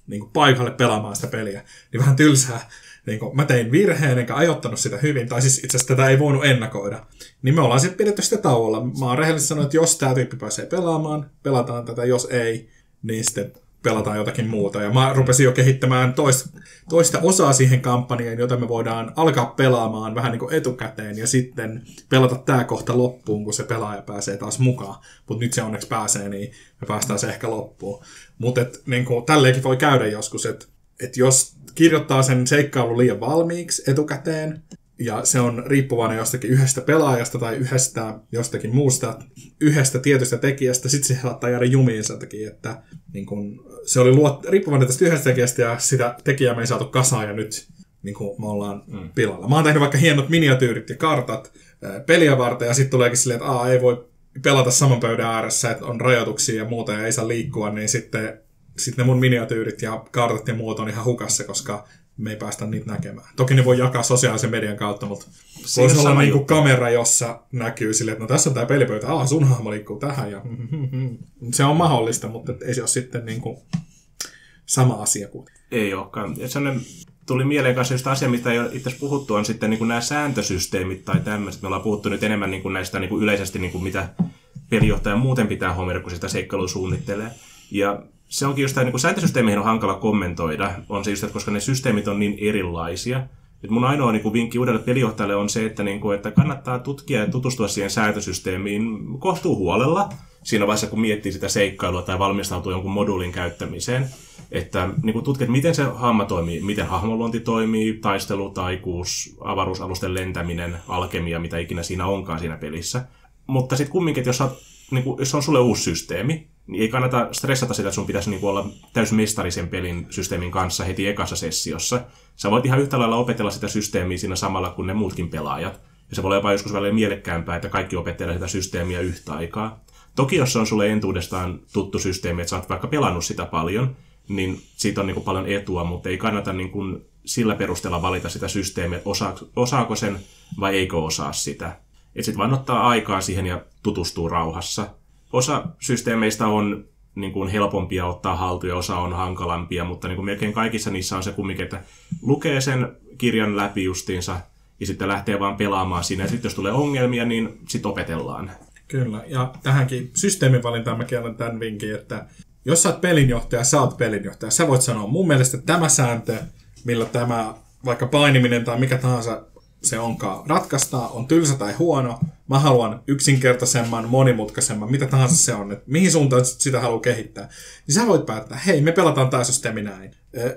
niin kuin, paikalle pelaamaan sitä peliä. Niin vähän tylsää niin kun mä tein virheen enkä ajoittanut sitä hyvin, tai siis itse asiassa tätä ei voinut ennakoida, niin me ollaan sitten pidetty sitä tauolla. Mä oon rehellisesti sanonut, että jos tämä tyyppi pääsee pelaamaan, pelataan tätä, jos ei, niin sitten pelataan jotakin muuta. Ja mä rupesin jo kehittämään toista, toista osaa siihen kampanjaan, jota me voidaan alkaa pelaamaan vähän niin kuin etukäteen ja sitten pelata tämä kohta loppuun, kun se pelaaja pääsee taas mukaan. Mutta nyt se onneksi pääsee, niin me päästään se ehkä loppuun. Mutta niin tälleenkin voi käydä joskus, että et jos kirjoittaa sen seikkailun liian valmiiksi etukäteen, ja se on riippuvainen jostakin yhdestä pelaajasta tai yhdestä jostakin muusta, yhdestä tietystä tekijästä, sitten se saattaa jäädä jumiin sen takia, että niin kun, se oli luot, riippuvainen tästä yhdestä tekijästä ja sitä tekijää me ei saatu kasaan ja nyt niin kuin me ollaan mm. pilalla. Mä oon tehnyt vaikka hienot miniatyyrit ja kartat peliä varten ja sitten tuleekin silleen, että Aa, ei voi pelata saman pöydän ääressä, että on rajoituksia ja muuta ja ei saa liikkua, niin sitten sitten ne mun miniatyyrit ja kartat ja muut on ihan hukassa, koska me ei päästä niitä näkemään. Toki ne voi jakaa sosiaalisen median kautta, mutta voisi olla niin kuin kamera, jossa näkyy sille, että no tässä on tämä pelipöytä, ah sun hahmo liikkuu tähän. Ja se on mahdollista, mutta ei se ole sitten niin kuin sama asia kuin. Ei olekaan. Ja sellainen tuli mieleen kanssa just asia, mitä ei ole itse puhuttu, on sitten niin kuin nämä sääntösysteemit tai tämmöiset. Me ollaan puhuttu nyt enemmän niin kuin näistä niin kuin yleisesti, niin kuin mitä pelijohtaja muuten pitää huomioida, kun sitä seikkailua suunnittelee. Ja se onkin just tämä niin sääntösysteemiin on hankala kommentoida, on se just, että koska ne systeemit on niin erilaisia. Et mun ainoa niin kuin, vinkki uudelle pelijohtajalle on se, että, niin kuin, että kannattaa tutkia ja tutustua siihen sääntösysteemiin kohtuu huolella siinä vaiheessa, kun miettii sitä seikkailua tai valmistautuu jonkun moduulin käyttämiseen. Että niin kuin tutkit, miten se hamma toimii, miten hahmoluonti toimii, taistelu, taikuus, avaruusalusten lentäminen, alkemia, mitä ikinä siinä onkaan siinä pelissä. Mutta sitten kumminkin, että jos, niin kuin, jos on sulle uusi systeemi, niin ei kannata stressata sitä, että sun pitäisi niin olla sen pelin systeemin kanssa heti ekassa sessiossa. Sä voit ihan yhtä lailla opetella sitä systeemiä siinä samalla kuin ne muutkin pelaajat. Ja se voi olla jopa joskus välillä mielekkäämpää, että kaikki opettelee sitä systeemiä yhtä aikaa. Toki jos se on sulle entuudestaan tuttu systeemi, että sä oot vaikka pelannut sitä paljon, niin siitä on niin kuin paljon etua, mutta ei kannata niin kuin sillä perusteella valita sitä systeemiä, että osaako, osaako sen vai eikö osaa sitä. Että sitten vaan ottaa aikaa siihen ja tutustuu rauhassa. Osa systeemeistä on niin kuin helpompia ottaa haltuun ja osa on hankalampia, mutta niin kuin melkein kaikissa niissä on se kumminkin, että lukee sen kirjan läpi justiinsa ja sitten lähtee vaan pelaamaan siinä. Ja sitten jos tulee ongelmia, niin sitten opetellaan. Kyllä, ja tähänkin systeemivalintaan mä kerron tämän vinkin, että jos sä oot pelinjohtaja, sä oot pelinjohtaja. Sä voit sanoa, mun mielestä tämä sääntö, millä tämä vaikka painiminen tai mikä tahansa se onkaan ratkaistaan, on tylsä tai huono. Mä haluan yksinkertaisemman, monimutkaisemman, mitä tahansa se on, että mihin suuntaan sitä haluaa kehittää. Niin sä voit päättää, hei, me pelataan tämä systeemi näin.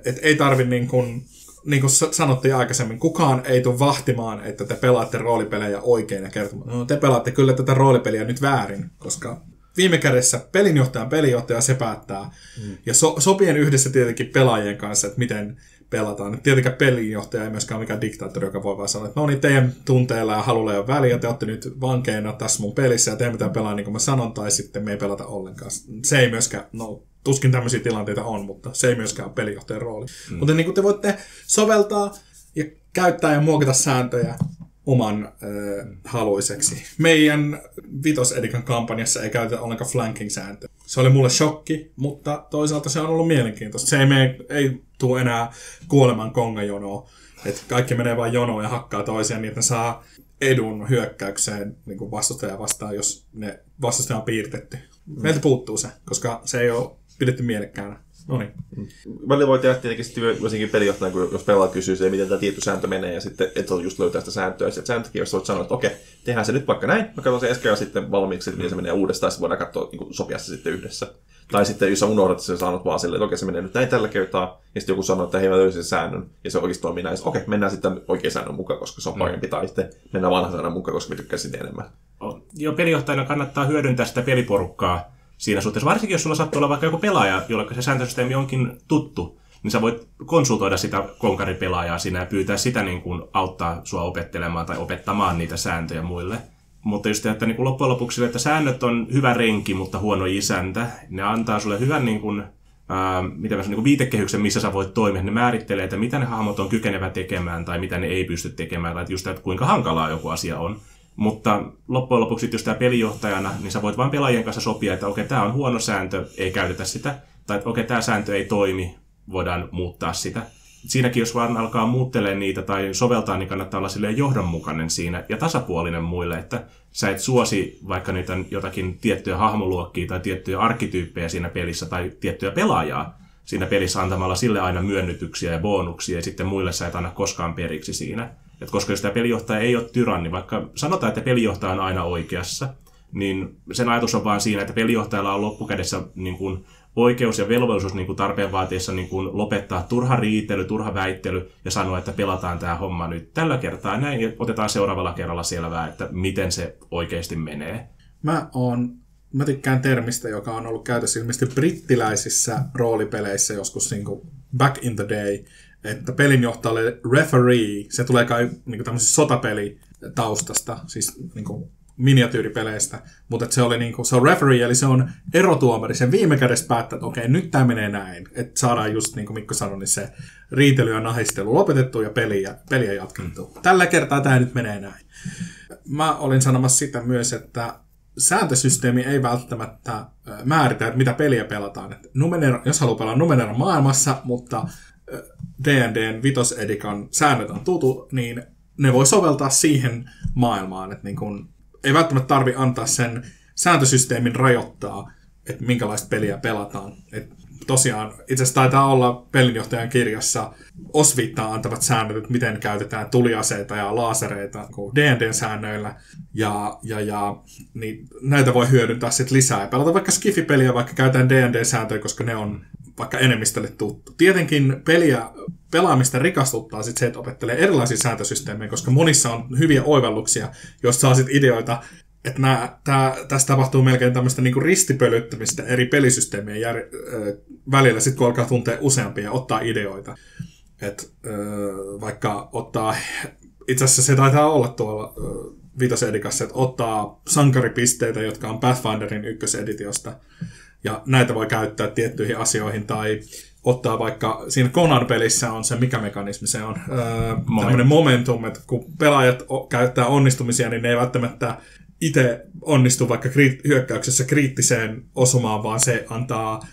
Et ei tarvi niin kuin, niin kuin sanottiin aikaisemmin, kukaan ei tule vahtimaan, että te pelaatte roolipelejä oikein ja kertomaan, no te pelaatte kyllä tätä roolipeliä nyt väärin, koska viime kädessä pelinjohtajan pelinjohtaja se päättää. Mm. Ja so, sopien yhdessä tietenkin pelaajien kanssa, että miten pelataan. Et tietenkään pelinjohtaja ei myöskään ole mikään diktaattori, joka voi vaan sanoa, että no niin, teidän tunteilla ja halulla ei ole väliä, te olette nyt vankeina tässä mun pelissä ja teidän pitää pelaa niin kuin mä sanon, tai sitten me ei pelata ollenkaan. Se ei myöskään, no tuskin tämmöisiä tilanteita on, mutta se ei myöskään ole pelinjohtajan rooli. Mm. Mutta niin kuin te voitte soveltaa ja käyttää ja muokata sääntöjä oman äh, haluiseksi. Meidän Vitosedikan kampanjassa ei käytetä ollenkaan flanking-sääntöä. Se oli mulle shokki, mutta toisaalta se on ollut mielenkiintoista. Se ei, mene, ei tule enää kuoleman kongajonoa. Että kaikki menee vain jonoon ja hakkaa toisiaan, niin että ne saa edun hyökkäykseen niin kuin vastustaja vastaan, jos ne vastustaja on piirtetty. Meiltä puuttuu se, koska se ei ole pidetty mielekkäänä. No niin. Välillä voi tehdä tietenkin sitten varsinkin pelijohtajan, kun jos pelaa kysyy se, miten tämä tietty sääntö menee, ja sitten et ole just löytää sitä sääntöä. Ja sitten sääntökirjassa voit sanoa, että okei, tehdään se nyt vaikka näin, mä katson se eskeä sitten valmiiksi, että miten se menee uudestaan, ja sitten voidaan katsoa, niin sopia se sitten yhdessä. Tai sitten jos sä unohdat, sä sanot vaan silleen, että okei, se menee nyt näin tällä kertaa, ja sitten joku sanoo, että hei, mä löysin sen säännön, ja se oikeasti toimii näin. Okei, mennään sitten oikein säännön mukaan, koska se on parempi, tai sitten mennään vanhan säännön mukaan, koska me tykkäsin enemmän. Jo pelijohtajana kannattaa hyödyntää sitä peliporukkaa, siinä suhteessa. Varsinkin jos sulla sattuu olla vaikka joku pelaaja, jolle se sääntösysteemi onkin tuttu, niin sä voit konsultoida sitä konkaripelaajaa siinä ja pyytää sitä niin kuin auttaa sua opettelemaan tai opettamaan niitä sääntöjä muille. Mutta just että niin kuin loppujen lopuksi, että säännöt on hyvä renki, mutta huono isäntä. Ne antaa sulle hyvän niin kuin, ää, mitä mä sanon, niin viitekehyksen, missä sä voit toimia. Ne määrittelee, että mitä ne hahmot on kykenevä tekemään tai mitä ne ei pysty tekemään. Tai just, että kuinka hankalaa joku asia on. Mutta loppujen lopuksi, jos tämä pelijohtajana, niin sä voit vain pelaajien kanssa sopia, että okei, tämä on huono sääntö, ei käytetä sitä. Tai että okei, tämä sääntö ei toimi, voidaan muuttaa sitä. Siinäkin, jos vaan alkaa muuttelee niitä tai soveltaa, niin kannattaa olla silleen johdonmukainen siinä ja tasapuolinen muille, että sä et suosi vaikka niitä jotakin tiettyjä hahmoluokkia tai tiettyjä arkkityyppejä siinä pelissä tai tiettyjä pelaajaa siinä pelissä antamalla sille aina myönnytyksiä ja bonuksia ja sitten muille sä et anna koskaan periksi siinä. Et koska jos tämä pelijohtaja ei ole tyranni, vaikka sanotaan, että pelijohtaja on aina oikeassa, niin sen ajatus on vaan siinä, että pelijohtajalla on loppukädessä niin kuin oikeus ja velvollisuus niin kuin tarpeen vaatiessa niin kuin lopettaa turha riitely, turha väittely ja sanoa, että pelataan tämä homma nyt tällä kertaa näin ja otetaan seuraavalla kerralla selvää, että miten se oikeasti menee. Mä oon Mä tykkään termistä, joka on ollut käytössä ilmeisesti brittiläisissä roolipeleissä joskus niin kuin back in the day, että pelinjohtajalle referee, se tulee kai niin tämmöisestä sotapeli taustasta, siis niin kuin miniatyyripeleistä, mutta se, oli niin kuin, se on referee, eli se on erotuomari, se viime kädessä päättää, että okei, nyt tämä menee näin, että saadaan just niin kuin Mikko sanoi, niin se riitely ja nahistelu lopetettu ja peliä, peliä jatkettu. Mm. Tällä kertaa tämä nyt menee näin. Mä olin sanomassa sitä myös, että sääntösysteemi ei välttämättä määritä, että mitä peliä pelataan. Että numenero, jos haluaa pelaa numenero maailmassa, mutta D&Dn vitosedikan säännöt on tutu, niin ne voi soveltaa siihen maailmaan. Että niin kun, ei välttämättä tarvi antaa sen sääntösysteemin rajoittaa, että minkälaista peliä pelataan. Et tosiaan, itse asiassa taitaa olla pelinjohtajan kirjassa osviittaa antavat säännöt, että miten käytetään tuliaseita ja laasereita D&D-säännöillä. Ja, ja, ja niin näitä voi hyödyntää sitten lisää. Ja pelata vaikka Skifi-peliä, vaikka käytetään D&D-sääntöjä, koska ne on vaikka enemmistölle tuttu. Tietenkin peliä, pelaamista rikastuttaa sit se, että opettelee erilaisia sääntösysteemejä, koska monissa on hyviä oivalluksia, jos saa sit ideoita, että nää, tää, tässä tapahtuu melkein tämmöistä niinku ristipölyttämistä eri pelisysteemien jär, äh, välillä, sit kun alkaa tuntea useampia ja ottaa ideoita. Et, äh, vaikka ottaa itse asiassa se taitaa olla tuolla ö, vitosedikassa, että ottaa sankaripisteitä, jotka on Pathfinderin ykköseditiosta, ja näitä voi käyttää tiettyihin asioihin, tai ottaa vaikka, siinä Conan-pelissä on se, mikä mekanismi se on, öö, tämmöinen momentum, että kun pelaajat o- käyttää onnistumisia, niin ne ei välttämättä itse onnistu vaikka kriit- hyökkäyksessä kriittiseen osumaan, vaan se antaa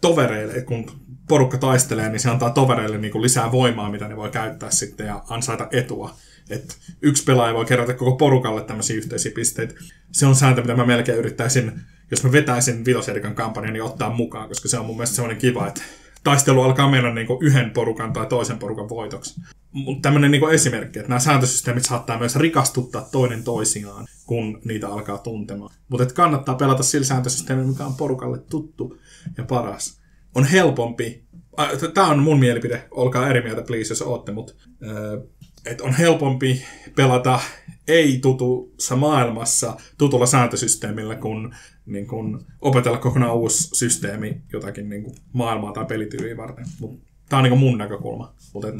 tovereille, kun porukka taistelee, niin se antaa tovereille niin kuin lisää voimaa, mitä ne voi käyttää sitten ja ansaita etua. Et yksi pelaaja voi kerätä koko porukalle tämmöisiä yhteisiä pisteitä. Se on sääntö, mitä mä melkein yrittäisin, jos mä vetäisin Vitosedikan kampanjan, niin ottaa mukaan, koska se on mun mielestä semmoinen kiva, että taistelu alkaa mennä niin yhden porukan tai toisen porukan voitoksi. Mutta tämmöinen niin esimerkki, että nämä sääntösysteemit saattaa myös rikastuttaa toinen toisiaan, kun niitä alkaa tuntemaan. Mutta kannattaa pelata sillä sääntösysteemillä, mikä on porukalle tuttu ja paras. On helpompi, tämä on mun mielipide, olkaa eri mieltä please, jos ootte, mutta että on helpompi pelata ei-tutussa maailmassa tutulla sääntösysteemillä kuin, niin kuin opetella kokonaan uusi systeemi jotakin niin kuin maailmaa tai pelityyliä varten. Tämä on niin mun näkökulma. Mut et...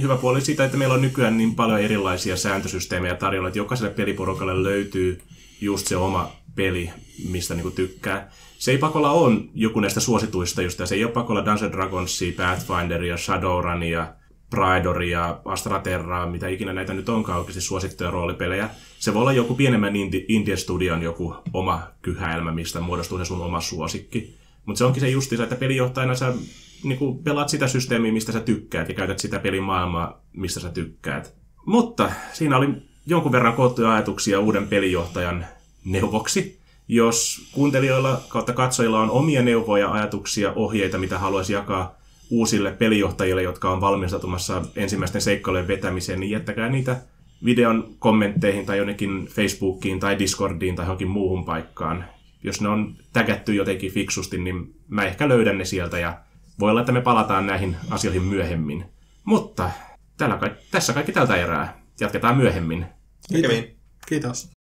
Hyvä puoli siitä, että meillä on nykyään niin paljon erilaisia sääntösysteemejä tarjolla, että jokaiselle peliporukalle löytyy just se oma peli, mistä niin tykkää. Se ei pakolla ole joku näistä suosituista, just se ei ole pakolla Dungeons Dragonsia, Pathfinderia, Shadowrunia, Pridoria, Astraterraa, mitä ikinä näitä nyt onkaan oikeasti suosittuja roolipelejä. Se voi olla joku pienemmän Indian Studion joku oma kyhäelmä, mistä muodostuu se sun oma suosikki. Mutta se onkin se justiinsa, että pelijohtajana sä niin pelaat sitä systeemiä, mistä sä tykkäät, ja käytät sitä pelimaailmaa, mistä sä tykkäät. Mutta siinä oli jonkun verran koottuja ajatuksia uuden pelijohtajan neuvoksi. Jos kuuntelijoilla kautta katsojilla on omia neuvoja, ajatuksia, ohjeita, mitä haluaisi jakaa uusille pelijohtajille, jotka on valmistautumassa ensimmäisten seikkailujen vetämiseen, niin jättäkää niitä videon kommentteihin tai jonnekin Facebookiin tai Discordiin tai johonkin muuhun paikkaan. Jos ne on tägätty jotenkin fiksusti, niin mä ehkä löydän ne sieltä ja voi olla, että me palataan näihin asioihin myöhemmin. Mutta tällä, tässä kaikki tältä erää. Jatketaan myöhemmin. Kiitos. Kiitos.